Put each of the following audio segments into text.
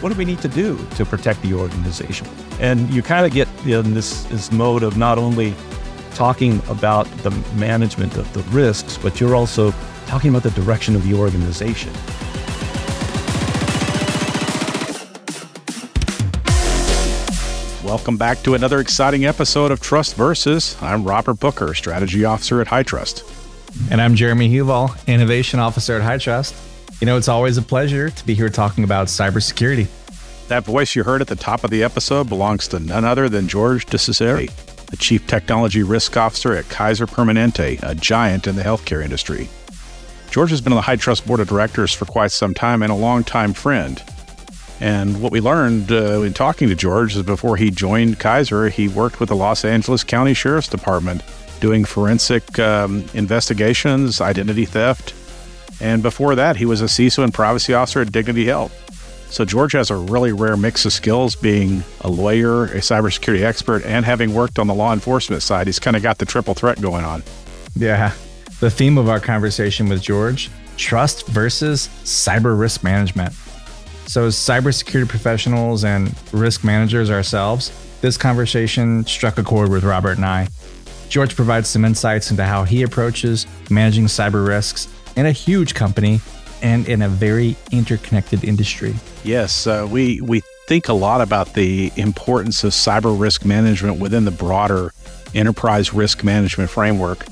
what do we need to do to protect the organization? And you kind of get in this, this mode of not only talking about the management of the risks, but you're also talking about the direction of the organization. Welcome back to another exciting episode of Trust Versus. I'm Robert Booker, Strategy Officer at HITRUST. And I'm Jeremy Huval, Innovation Officer at HITRUST. You know, it's always a pleasure to be here talking about cybersecurity. That voice you heard at the top of the episode belongs to none other than George DeCesare, the Chief Technology Risk Officer at Kaiser Permanente, a giant in the healthcare industry. George has been on the HITRUST Board of Directors for quite some time and a longtime friend. And what we learned uh, in talking to George is before he joined Kaiser, he worked with the Los Angeles County Sheriff's Department doing forensic um, investigations, identity theft. And before that, he was a CISO and privacy officer at Dignity Health. So George has a really rare mix of skills being a lawyer, a cybersecurity expert, and having worked on the law enforcement side. He's kind of got the triple threat going on. Yeah. The theme of our conversation with George trust versus cyber risk management. So, as cybersecurity professionals and risk managers ourselves, this conversation struck a chord with Robert and I. George provides some insights into how he approaches managing cyber risks in a huge company and in a very interconnected industry. Yes, uh, we we think a lot about the importance of cyber risk management within the broader enterprise risk management framework.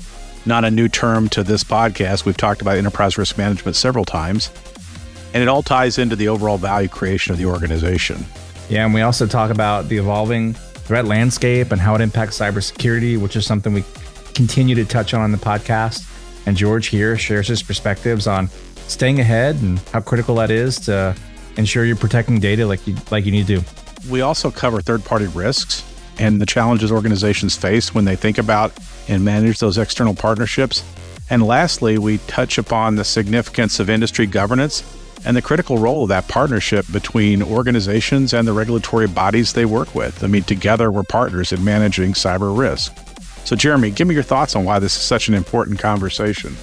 Not a new term to this podcast. We've talked about enterprise risk management several times and it all ties into the overall value creation of the organization. Yeah, and we also talk about the evolving threat landscape and how it impacts cybersecurity, which is something we continue to touch on in the podcast. And George here shares his perspectives on staying ahead and how critical that is to ensure you're protecting data like you like you need to. We also cover third-party risks and the challenges organizations face when they think about and manage those external partnerships. And lastly, we touch upon the significance of industry governance and the critical role of that partnership between organizations and the regulatory bodies they work with. I mean, together we're partners in managing cyber risk. So, Jeremy, give me your thoughts on why this is such an important conversation.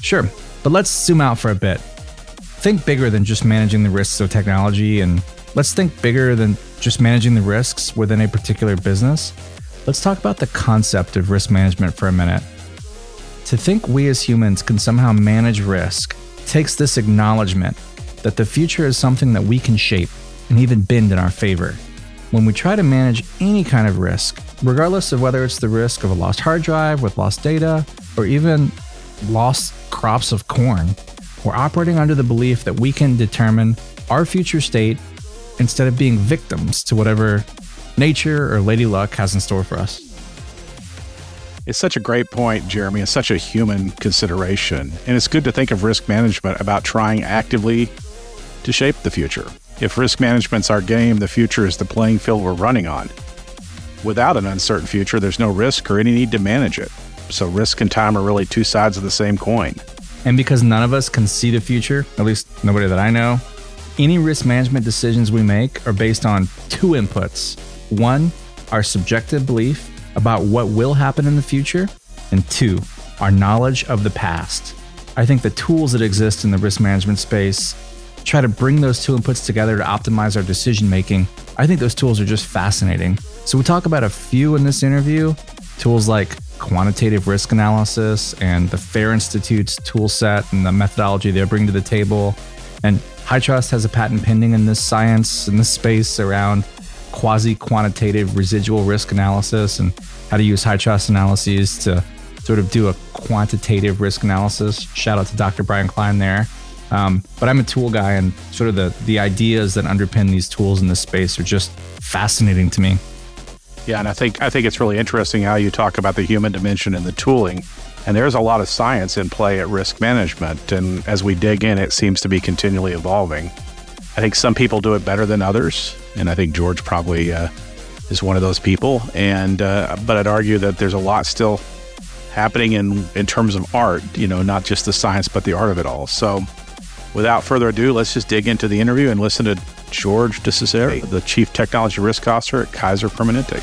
Sure, but let's zoom out for a bit. Think bigger than just managing the risks of technology, and let's think bigger than just managing the risks within a particular business. Let's talk about the concept of risk management for a minute. To think we as humans can somehow manage risk takes this acknowledgement that the future is something that we can shape and even bend in our favor. When we try to manage any kind of risk, regardless of whether it's the risk of a lost hard drive with lost data or even lost crops of corn, we're operating under the belief that we can determine our future state instead of being victims to whatever nature or lady luck has in store for us. It's such a great point, Jeremy. It's such a human consideration. And it's good to think of risk management about trying actively to shape the future. If risk management's our game, the future is the playing field we're running on. Without an uncertain future, there's no risk or any need to manage it. So, risk and time are really two sides of the same coin. And because none of us can see the future, at least nobody that I know, any risk management decisions we make are based on two inputs. One, our subjective belief about what will happen in the future, and two, our knowledge of the past. I think the tools that exist in the risk management space try to bring those two inputs together to optimize our decision making. I think those tools are just fascinating. So, we talk about a few in this interview tools like quantitative risk analysis and the FAIR Institute's tool set and the methodology they bring to the table. And HITRUST has a patent pending in this science, in this space around quasi quantitative residual risk analysis and how to use HITRUST analyses to sort of do a quantitative risk analysis. Shout out to Dr. Bryan Cline there. Um, but I'm a tool guy, and sort of the the ideas that underpin these tools in this space are just fascinating to me. Yeah, and I think I think it's really interesting how you talk about the human dimension and the tooling. And there's a lot of science in play at risk management, and as we dig in, it seems to be continually evolving. I think some people do it better than others, and I think George probably uh, is one of those people. And uh, but I'd argue that there's a lot still happening in in terms of art, you know, not just the science but the art of it all. So without further ado, let's just dig into the interview and listen to George DeCesare, the Chief Technology Risk Officer at Kaiser Permanente.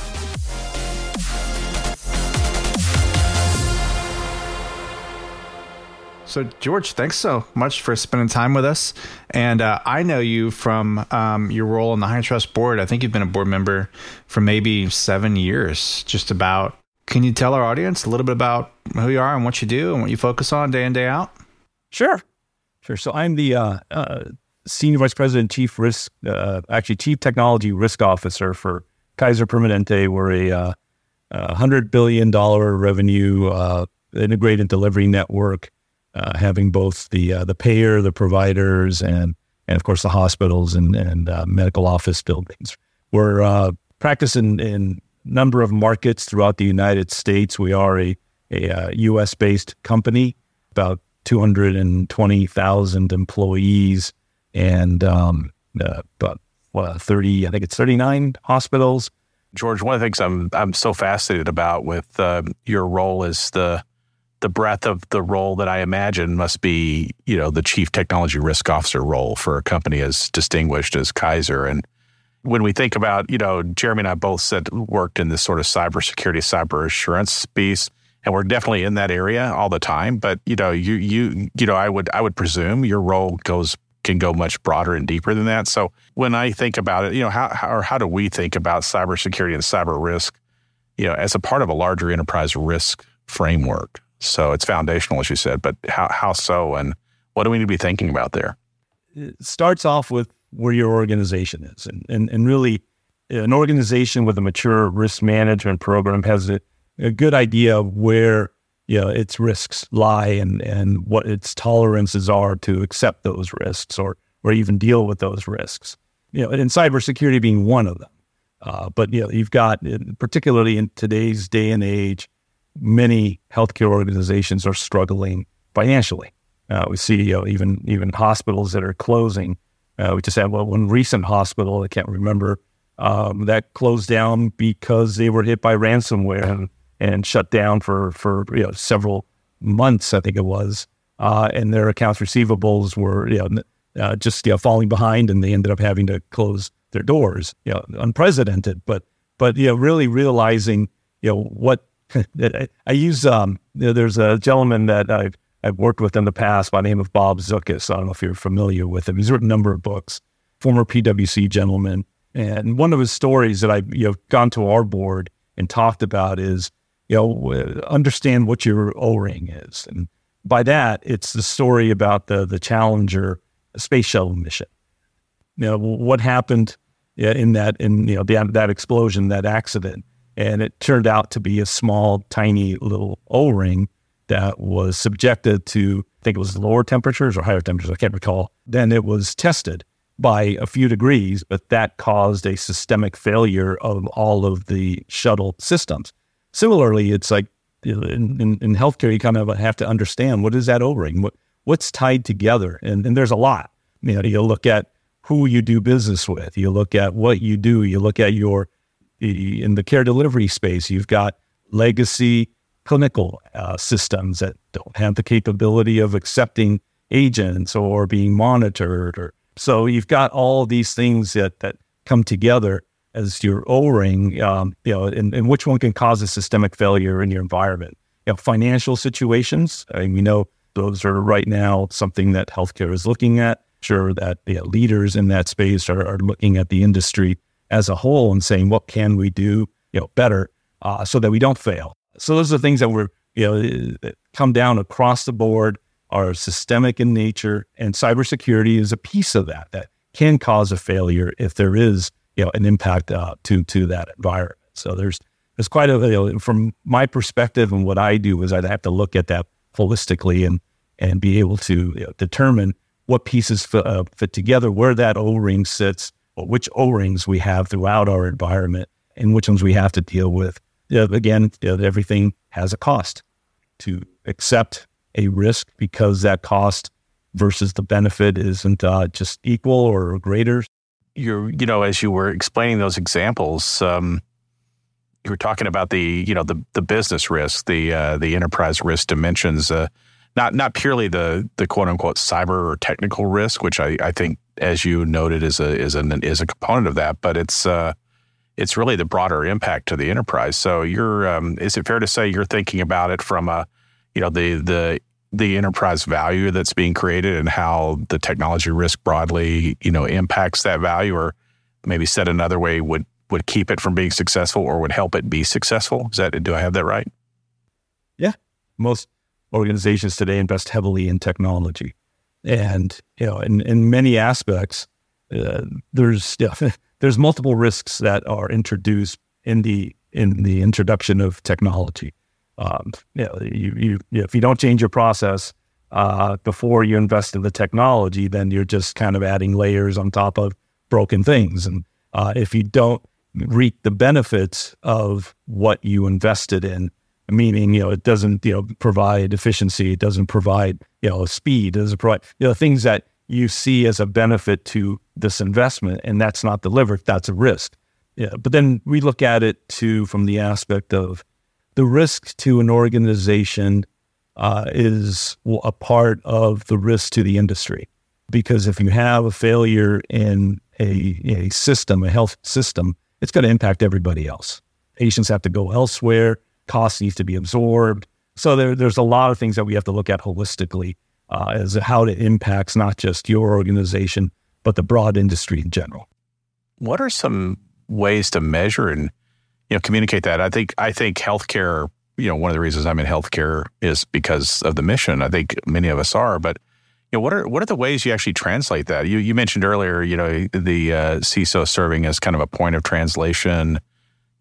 So, George, thanks so much for spending time with us. And uh, I know you from um, your role on the HITRUST Board. I think you've been a board member for maybe seven years, just about. Can you tell our audience a little bit about who you are and what you do and what you focus on day in, day out? Sure. Sure. So, I'm the uh, uh, Senior Vice President, Chief Risk, uh, actually, Chief Technology Risk Officer for Kaiser Permanente. We're a uh, $100 billion revenue uh, integrated delivery network uh, having both the the payer, the providers, and and of course the hospitals and and medical office buildings. We're practicing in number of markets throughout the United States. We are a a U.S. Based company, about 220,000 employees, and um, about well, 30, I think it's 39 hospitals. George, one of the things I'm I'm so fascinated about with uh, your role is the the breadth of the role that I imagine must be, you know, the chief technology risk officer role for a company as distinguished as Kaiser. And when we think about, you know, Jeremy and I both said worked in this sort of cybersecurity, cyber assurance space, and we're definitely in that area all the time. But you know, you you you know, I would I would presume your role goes can go much broader and deeper than that. So when I think about it, you know, how, how or how do we think about cybersecurity and cyber risk, you know, as a part of a larger enterprise risk framework? So it's foundational, as you said, but how, how so? And what do we need to be thinking about there? It starts off with where your organization is. And, and, and really, an organization with a mature risk management program has a, a good idea of where you know, its risks lie and, and what its tolerances are to accept those risks or, or even deal with those risks. You know, and cybersecurity being one of them. Uh, but you know, you've got, particularly in today's day and age, many healthcare organizations are struggling financially. Uh, we see you know, even even hospitals that are closing. Uh, we just had well, one recent hospital I can't remember um, that closed down because they were hit by ransomware and, and shut down for for you know several months. I think it was, uh, and their accounts receivables were you know uh, just you know falling behind, and they ended up having to close their doors. You know, unprecedented, but but you know really realizing you know what I use um, you know, there's a gentleman that I've I've worked with in the past by the name of Bob Zukis. I don't know if you're familiar with him. He's written a number of books, former PwC gentleman. And one of his stories that I've you know gone to our board and talked about is, you know, understand what your O-ring is. And by that, it's the story about the the Challenger space shuttle mission. You know, what happened in that in you know the, that explosion, that accident and it turned out to be a small, tiny little O ring that was subjected to, I think it was lower temperatures or higher temperatures, I can't recall. Then it was tested by a few degrees, but that caused a systemic failure of all of the shuttle systems. Similarly, it's like in, in, in healthcare, you kind of have to understand what is that O ring? What, what's tied together? And, and there's a lot. You know, you look at who you do business with, you look at what you do, you look at your in the care delivery space, you've got legacy clinical uh, systems that don't have the capability of accepting agents or being monitored. Or so you've got all these things that that come together as your O-ring, um, you know, and, and, which one can cause a systemic failure in your environment. You know, financial situations. I mean, we know those are right now something that healthcare is looking at. Sure, that you know, leaders in that space are, are looking at the industry as a whole and saying what can we do you know better uh, so that we don't fail. So those are things that we're you know come down across the board are systemic in nature, and cybersecurity is a piece of that that can cause a failure if there is you know an impact uh, to to that environment. So there's there's quite a you know, from my perspective and what I do is I'd have to look at that holistically and and be able to you know, determine what pieces fit, uh, fit together, where that O ring sits, or which O-rings we have throughout our environment and which ones we have to deal with. You know, again, you know, everything has a cost to accept a risk because that cost versus the benefit isn't uh, just equal or greater. You're, you know, as you were explaining those examples, um, you were talking about the, you know, the the business risk, the uh, the enterprise risk dimensions. Uh, not not purely the the quote unquote cyber or technical risk, which I, I think, as you noted, is a is an is a component of that, but it's uh, it's really the broader impact to the enterprise. So you're um, is it fair to say you're thinking about it from a you know the the the enterprise value that's being created and how the technology risk broadly, you know, impacts that value or maybe said another way would would keep it from being successful or would help it be successful? Is that do I have that right? Yeah. Most organizations today invest heavily in technology. And, you know, in, in many aspects, uh, there's yeah, there's multiple risks that are introduced in the in the introduction of technology. Um, you know, you, you, if you don't change your process uh, before you invest in the technology, then you're just kind of adding layers on top of broken things. And uh, if you don't reap the benefits of what you invested in, meaning you know it doesn't you know provide efficiency, it doesn't provide you know speed, it doesn't provide you know things that you see as a benefit to this investment, and that's not delivered, that's a risk. Yeah, but then we look at it too from the aspect of the risk to an organization uh, is a part of the risk to the industry. Because if you have a failure in a, a system, a health system, it's going to impact everybody else. Patients have to go elsewhere, costs need to be absorbed. So there, there's a lot of things that we have to look at holistically uh, as how it impacts not just your organization, but the broad industry in general. What are some ways to measure and you know, communicate that. I think I think healthcare. You know, one of the reasons I'm in healthcare is because of the mission. I think many of us are, but you know, what are what are the ways you actually translate that? You you mentioned earlier, you know, the uh, CISO serving as kind of a point of translation,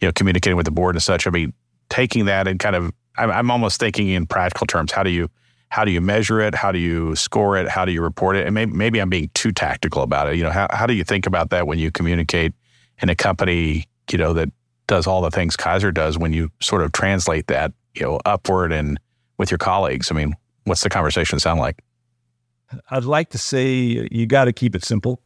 you know, communicating with the board and such. I mean, taking that and kind of, I'm, I'm almost thinking in practical terms. How do you how do you measure it? How do you score it? How do you report it? And maybe, maybe I'm being too tactical about it. You know, how how do you think about that when you communicate in a company, you know, that does all the things Kaiser does when you sort of translate that, you know, upward and with your colleagues? I mean, what's the conversation sound like? I'd like to say you got to keep it simple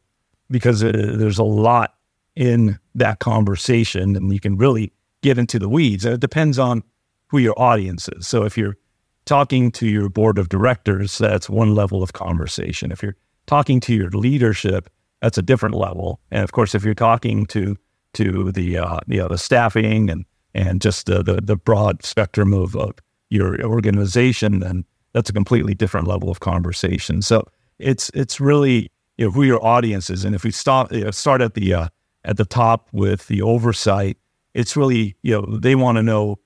because uh, there's a lot in that conversation and you can really get into the weeds. And it depends on who your audience is. So if you're talking to your board of directors, that's one level of conversation. If you're talking to your leadership, that's a different level. And of course, if you're talking to to the uh, you know the staffing and and just the the, the broad spectrum of, of your organization, then that's a completely different level of conversation. So it's it's really you know, who your audience is, and if we start you know, start at the uh, at the top with the oversight, it's really you know they want to know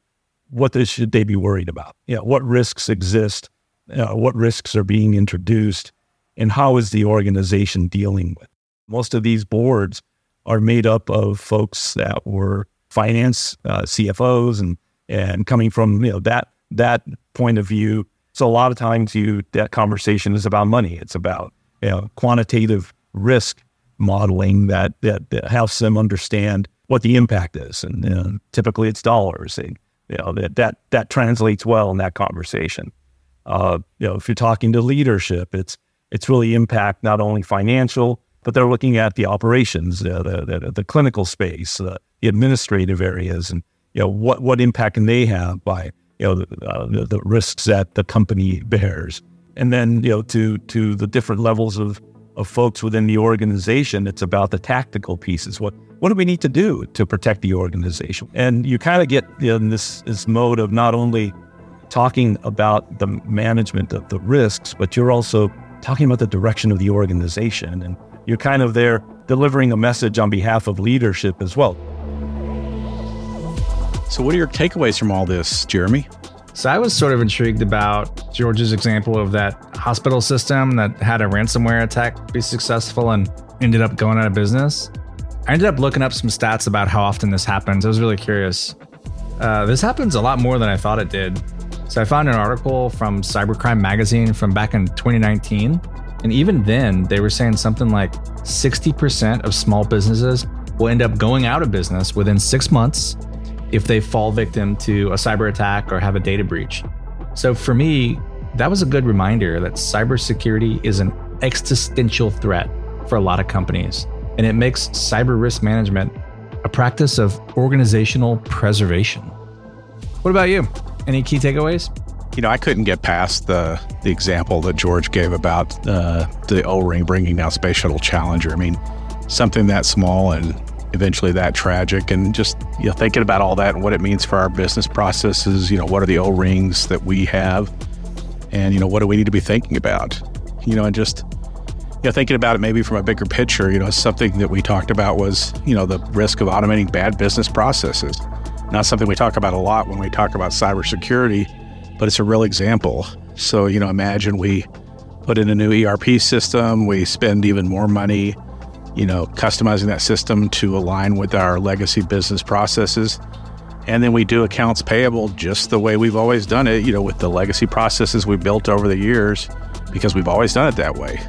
what they should they be worried about. You know, what risks exist, uh, what risks are being introduced, and how is the organization dealing with. Most of these boards are made up of folks that were finance uh, CFOs and and coming from you know that that point of view. So a lot of times you that conversation is about money. It's about you know, quantitative risk modeling that, that, that helps them understand what the impact is, and you know, typically it's dollars. And, you know that that that translates well in that conversation. Uh, you know, if you're talking to leadership, it's it's really impact not only financial but they're looking at the operations, uh, the, the, the clinical space, uh, the administrative areas, and you know what what impact can they have by you know the, uh, the, the, risks that the company bears, and then you know to to the different levels of of folks within the organization, it's about the tactical pieces. What what do we need to do to protect the organization? And you kind of get in this this mode of not only talking about the management of the risks, but you're also talking about the direction of the organization and you're kind of there delivering a message on behalf of leadership as well. So, what are your takeaways from all this, Jeremy? So, I was sort of intrigued about George's example of that hospital system that had a ransomware attack be successful and ended up going out of business. I ended up looking up some stats about how often this happens. I was really curious. Uh, this happens a lot more than I thought it did. So, I found an article from Cybercrime Magazine from back in 2019 and even then, they were saying something like 60% of small businesses will end up going out of business within six months if they fall victim to a cyber attack or have a data breach. So for me, that was a good reminder that cybersecurity is an existential threat for a lot of companies. And it makes cyber risk management a practice of organizational preservation. What about you? Any key takeaways? You know, I couldn't get past the the example that George gave about uh, the O ring bringing down Space Shuttle Challenger. I mean, something that small and eventually that tragic, and just you know, thinking about all that and what it means for our business processes. You know, what are the O rings that we have, And, you know, what do we need to be thinking about? You know, and just, you know, thinking about it maybe from a bigger picture, you know, something that we talked about was, you know, the risk of automating bad business processes. Not something we talk about a lot when we talk about cybersecurity, but it's a real example. So, you know, imagine we put in a new ERP system, we spend even more money, you know, customizing that system to align with our legacy business processes. And then we do accounts payable just the way we've always done it, you know, with the legacy processes we built over the years because we've always done it that way.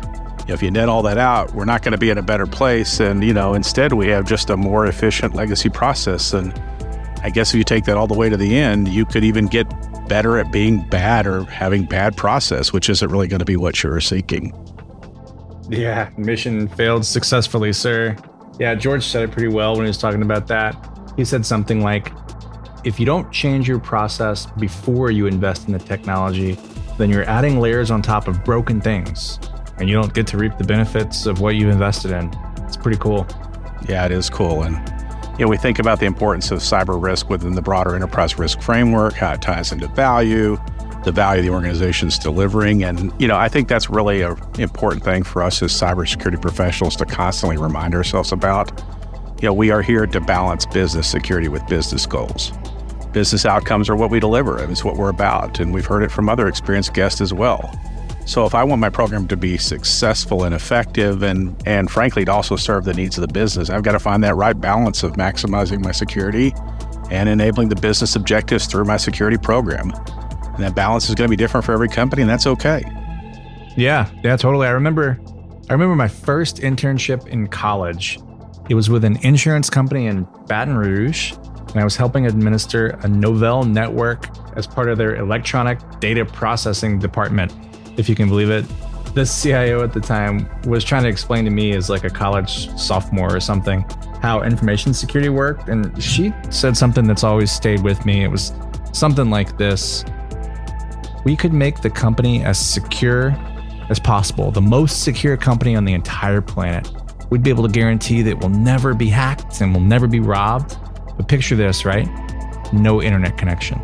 If you net all that out, we're not going to be in a better place. And, you know, instead we have just a more efficient legacy process. And I guess if you take that all the way to the end, you could even get better at being bad or having bad process, which isn't really going to be what you're seeking. Yeah, mission failed successfully, sir. Yeah, George said it pretty well when he was talking about that. He said something like, if you don't change your process before you invest in the technology, then you're adding layers on top of broken things and you don't get to reap the benefits of what you've invested in. It's pretty cool. Yeah, it is cool. And you know, we think about the importance of cyber risk within the broader enterprise risk framework, how it ties into value, the value the organization's delivering. And, you know, I think that's really an important thing for us as cybersecurity professionals to constantly remind ourselves about. You know, we are here to balance business security with business goals. Business outcomes are what we deliver, it's what we're about. And we've heard it from other experienced guests as well. So if I want my program to be successful and effective and and frankly to also serve the needs of the business, I've got to find that right balance of maximizing my security and enabling the business objectives through my security program. And that balance is going to be different for every company and that's okay. Yeah, yeah, totally. I remember I remember my first internship in college. It was with an insurance company in Baton Rouge, and I was helping administer a Novell network as part of their electronic data processing department if you can believe it. The CIO at the time was trying to explain to me as like a college sophomore or something how information security worked. And she said something that's always stayed with me. It was something like this We could make the company as secure as possible, the most secure company on the entire planet. We'd be able to guarantee that we'll never be hacked and we'll never be robbed. But picture this, right? No internet connection,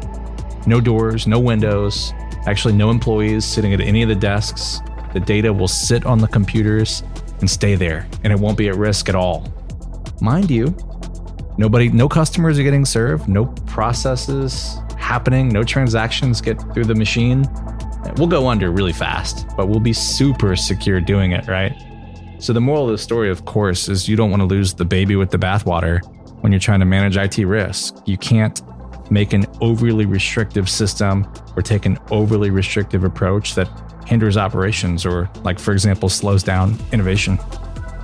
no doors, no windows, Actually, no employees sitting at any of the desks. The data will sit on the computers and stay there, and it won't be at risk at all. Mind you, nobody, no customers are getting served, no processes happening, no transactions get through the machine. We'll go under really fast, but we'll be super secure doing it, right? So, the moral of the story, of course, is you don't want to lose the baby with the bathwater when you're trying to manage IT risk. You can't make an overly restrictive system or take an overly restrictive approach that hinders operations or, like, for example, slows down innovation.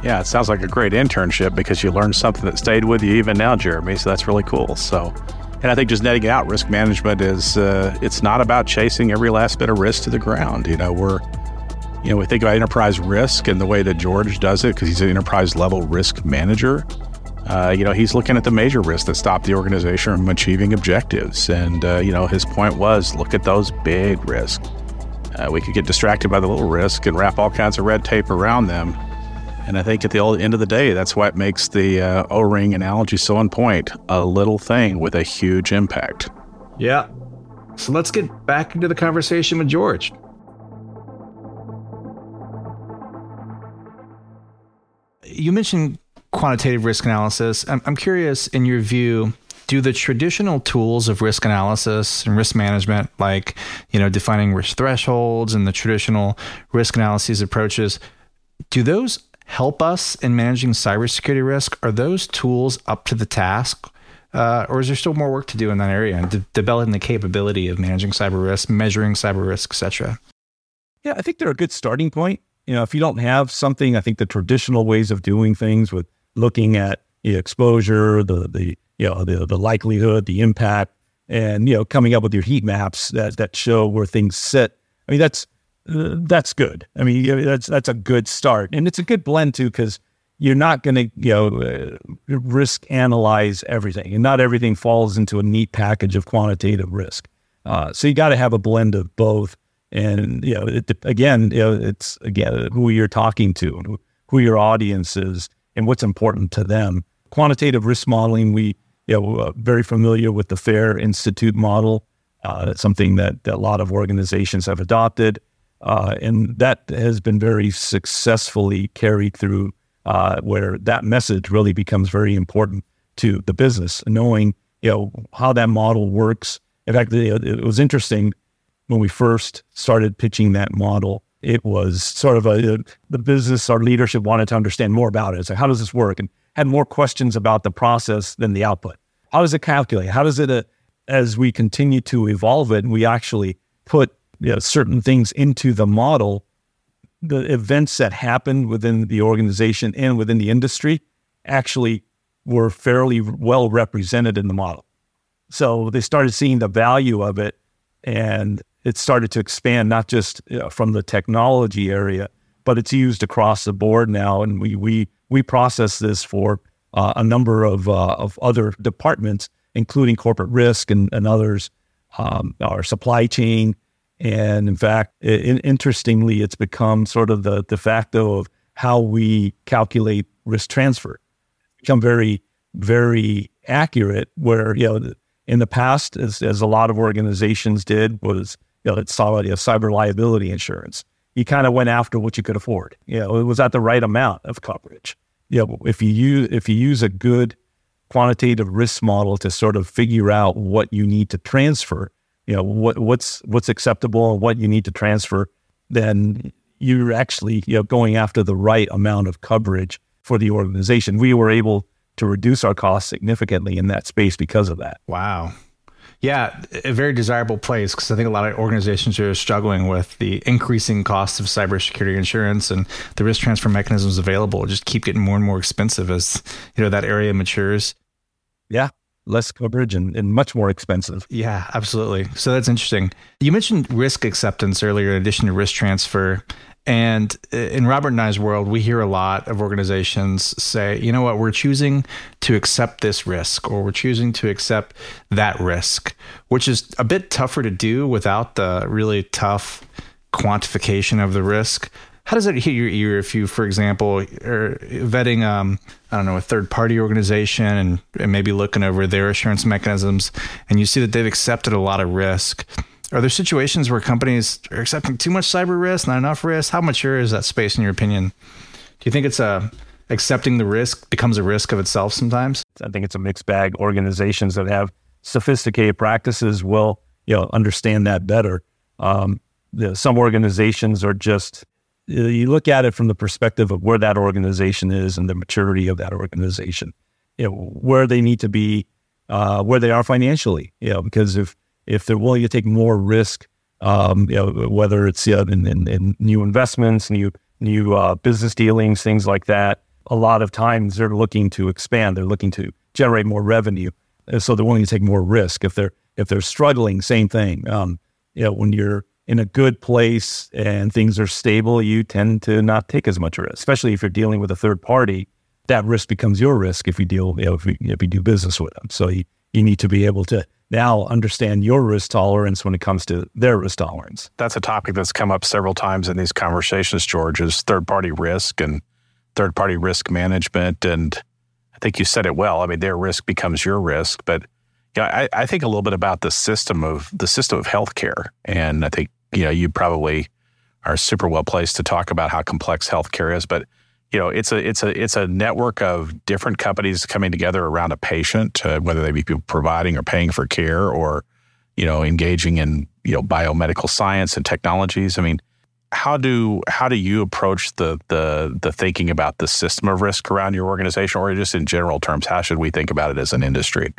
Yeah, it sounds like a great internship because you learned something that stayed with you even now, Jeremy. So that's really cool. So, and I think just netting it out, risk management is uh, it's not about chasing every last bit of risk to the ground. You know, we're you know we think about enterprise risk and the way that George does it because he's an enterprise level risk manager. Uh, you know, he's looking at the major risks that stop the organization from achieving objectives. And, uh, you know, his point was look at those big risks. Uh, we could get distracted by the little risk and wrap all kinds of red tape around them. And I think at the end of the day, that's what makes the uh, O ring analogy so on point a little thing with a huge impact. Yeah. So let's get back into the conversation with George. You mentioned quantitative risk analysis. I'm, I'm curious, in your view, do the traditional tools of risk analysis and risk management, like you know defining risk thresholds and the traditional risk analyses approaches, do those help us in managing cybersecurity risk? Are those tools up to the task? Uh, or is there still more work to do in that area and de- developing the capability of managing cyber risk, measuring cyber risk, etc.? Yeah, I think they're a good starting point. You know, if you don't have something, I think the traditional ways of doing things with looking at the exposure, the the you know the the likelihood, the impact, and you know coming up with your heat maps that that show where things sit. I mean that's uh, that's good. I mean that's that's a good start, and it's a good blend too because you're not going to you know uh, risk analyze everything, and not everything falls into a neat package of quantitative risk. Uh, so you got to have a blend of both, and you know it, again, you know it's again who you're talking to, who your audience is, and what's important to them. Quantitative risk modeling, we you know uh, very familiar with the FAIR Institute model. uh, something that, that, a lot of organizations have adopted. Uh, and that has been very successfully carried through uh, where that message really becomes very important to the business, knowing you know how that model works. In fact, it, it was interesting when we first started pitching that model. It was sort of a the business, our leadership wanted to understand more about it. So how does this work? And had more questions about the process than the output. How does it calculate? How does it, uh, as we continue to evolve it, and we actually put you know, certain things into the model, the events that happened within the organization and within the industry actually were fairly well represented in the model. So they started seeing the value of it and it started to expand not just you know, from the technology area, but it's used across the board now. And we, we, we process this for uh, a number of, uh, of other departments, including corporate risk and, and others, um, our supply chain, and in fact, it, interestingly, it's become sort of the de facto of how we calculate risk transfer. It's become very, very accurate. Where you know, in the past, as, as a lot of organizations did, was you know, solid you know, cyber liability insurance. You kind of went after what you could afford. You know, it was at the right amount of coverage. You know, if you use if you use a good quantitative risk model to sort of figure out what you need to transfer, you know what what's what's acceptable and what you need to transfer, then you're actually you know going after the right amount of coverage for the organization. We were able to reduce our costs significantly in that space because of that. Wow. Yeah, a very desirable place because I think a lot of organizations are struggling with the increasing cost of cybersecurity insurance and the risk transfer mechanisms available just keep getting more and more expensive as you know that area matures. Yeah, less coverage and, and much more expensive. Yeah, absolutely. So that's interesting. You mentioned risk acceptance earlier, in addition to risk transfer. And in Robert and I's world, we hear a lot of organizations say, you know what, we're choosing to accept this risk or we're choosing to accept that risk, which is a bit tougher to do without the really tough quantification of the risk how does it hit your ear if you, for example, are vetting, um, I don't know, a third party organization and, and maybe looking over their assurance mechanisms and you see that they've accepted a lot of risk? Are there situations where companies are accepting too much cyber risk, not enough risk? How mature is that space in your opinion? Do you think it's a uh, accepting the risk becomes a risk of itself sometimes? I think it's a mixed bag. Organizations that have sophisticated practices will, you know, understand that better. Um, know, some organizations are just you look at it from the perspective of where that organization is and the maturity of that organization, you know, where they need to be, uh, where they are financially, you know, because if, if they're willing to take more risk, um, you know, whether it's you know, in, in, in, new investments, new, new uh, business dealings, things like that, a lot of times they're looking to expand. They're looking to generate more revenue. So they're willing to take more risk. If they're, if they're struggling, same thing. Um, you know, when you're, in a good place and things are stable, you tend to not take as much risk, especially if you're dealing with a third party. That risk becomes your risk if you deal, you know, if, you, if you do business with them. So you, you need to be able to now understand your risk tolerance when it comes to their risk tolerance. That's a topic that's come up several times in these conversations, George, is third party risk and third party risk management. And I think you said it well. I mean, their risk becomes your risk, but yeah, I, I, think a little bit about the system of the system of healthcare, and I think you know, you probably are super well placed to talk about how complex healthcare is, but you know, it's a it's a it's a network of different companies coming together around a patient, uh, whether they be providing or paying for care, or you know, engaging in you know biomedical science and technologies. I mean, how do how do you approach the the the thinking about the system of risk around your organization, or just in general terms, how should we think about it as an industry?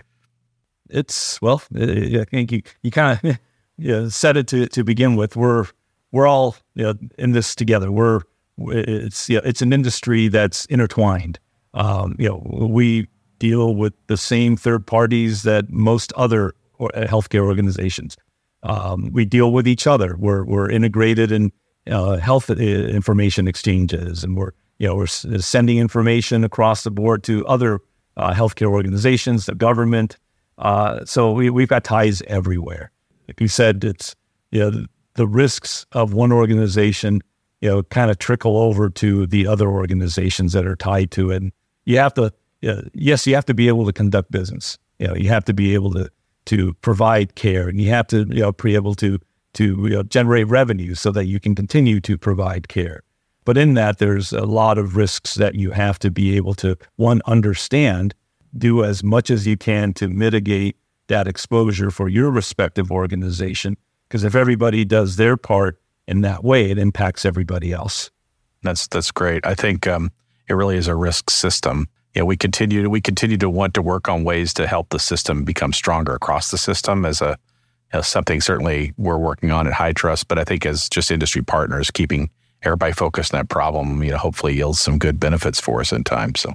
It's well, I think you you kind of you know, said it to to begin with. We're we're all you know, in this together. We're it's you know, it's an industry that's intertwined. Um, you know, we deal with the same third parties that most other uh, healthcare organizations. Um, we deal with each other. We're we're integrated in uh, health uh, information exchanges, and we're you know we're sending information across the board to other uh, healthcare organizations, the government. Uh, so we, we've got ties everywhere like you said, it's you know, the risks of one organization, you know, kind of trickle over to the other organizations that are tied to it. And you have to, you know, yes, you have to be able to conduct business. You know, you have to be able to to provide care, and you have to you know be able to to you know, generate revenue so that you can continue to provide care. But in that, there's a lot of risks that you have to be able to one understand, do as much as you can to mitigate that exposure for your respective organization. Because if everybody does their part in that way, it impacts everybody else. That's that's great. I think um, it really is a risk system. Yeah, we continue to we continue to want to work on ways to help the system become stronger across the system as a know, something certainly we're working on at HITRUST, But I think as just industry partners, keeping everybody focused on that problem, you know, hopefully yields some good benefits for us in time. So,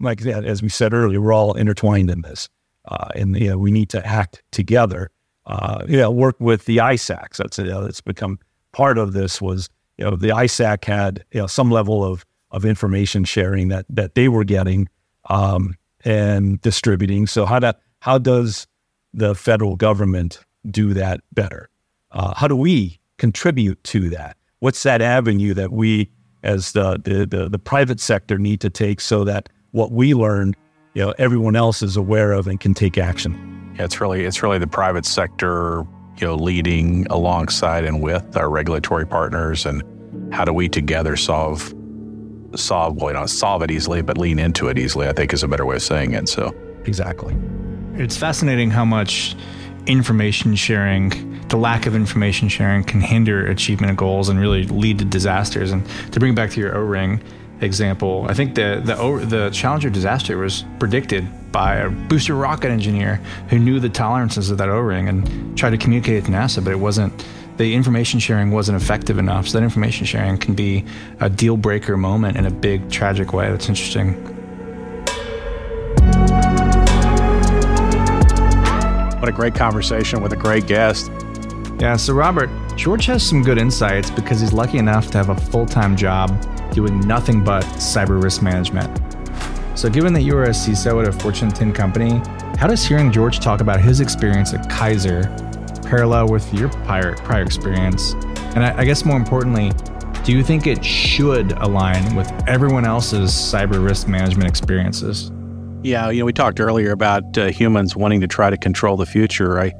like that, as we said earlier, we're all intertwined in this, uh, and you know, we need to act together. Uh, you know, work with the ISACs. That's you know, that's become part of this. Was you know, the ISAC had you know some level of of information sharing that that they were getting um, and distributing. So how that how does the federal government do that better? Uh, how do we contribute to that? What's that avenue that we, as the, the, the, the private sector, need to take so that what we learned, you know, everyone else is aware of and can take action? Yeah, it's really it's really the private sector, you know, leading alongside and with our regulatory partners, and how do we together solve solve well, you know, solve it easily, but lean into it easily. I think is a better way of saying it. So exactly. It's fascinating how much information sharing, the lack of information sharing can hinder achievement of goals and really lead to disasters. And to bring it back to your O-ring example, I think the the the Challenger disaster was predicted by a booster rocket engineer who knew the tolerances of that O-ring and tried to communicate it to NASA, but it wasn't the information sharing wasn't effective enough. So that information sharing can be a deal breaker moment in a big tragic way. That's interesting. What a great conversation with a great guest. Yeah, so Robert, George has some good insights because he's lucky enough to have a full time job doing nothing but cyber risk management. So, given that you are a CISO at a Fortune 10 company, how does hearing George talk about his experience at Kaiser parallel with your prior, prior experience? And I, I guess more importantly, do you think it should align with everyone else's cyber risk management experiences? Yeah, you know, we talked earlier about uh, humans wanting to try to control the future. I,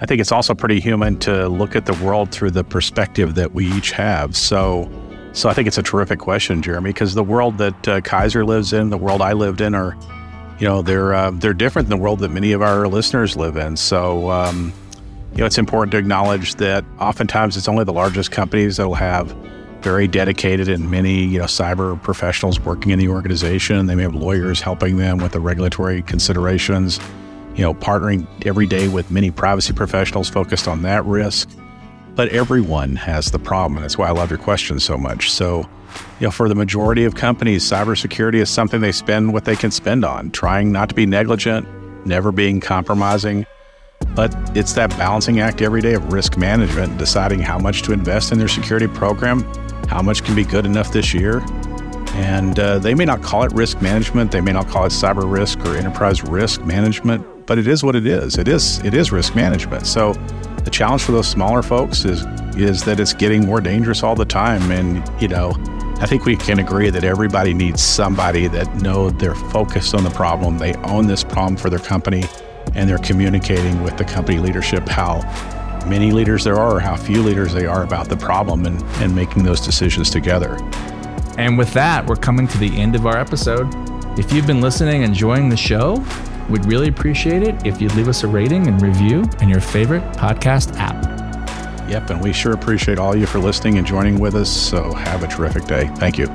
I think it's also pretty human to look at the world through the perspective that we each have. So, so I think it's a terrific question, Jeremy, because the world that uh, Kaiser lives in, the world I lived in, are, you know, they're uh, they're different than the world that many of our listeners live in. So, um, you know, it's important to acknowledge that oftentimes it's only the largest companies that will have very dedicated and many you know cyber professionals working in the organization. They may have lawyers helping them with the regulatory considerations. You know, partnering every day with many privacy professionals focused on that risk. But everyone has the problem, that's why I love your question so much. So, you know, for the majority of companies, cybersecurity is something they spend what they can spend on, trying not to be negligent, never being compromising. But it's that balancing act every day of risk management, deciding how much to invest in their security program how much can be good enough this year. And uh, they may not call it risk management, they may not call it cyber risk or enterprise risk management, but it is what it is. It is it is risk management. So the challenge for those smaller folks is is that it's getting more dangerous all the time. And you know, I think we can agree that everybody needs somebody that know they're focused on the problem, they own this problem for their company, and they're communicating with the company leadership how many leaders there are or how few leaders they are about the problem and, and making those decisions together. And with that, we're coming to the end of our episode. If you've been listening enjoying the show, we'd really appreciate it if you'd leave us a rating and review in your favorite podcast app. Yep, and we sure appreciate all you for listening and joining with us. So have a terrific day. Thank you.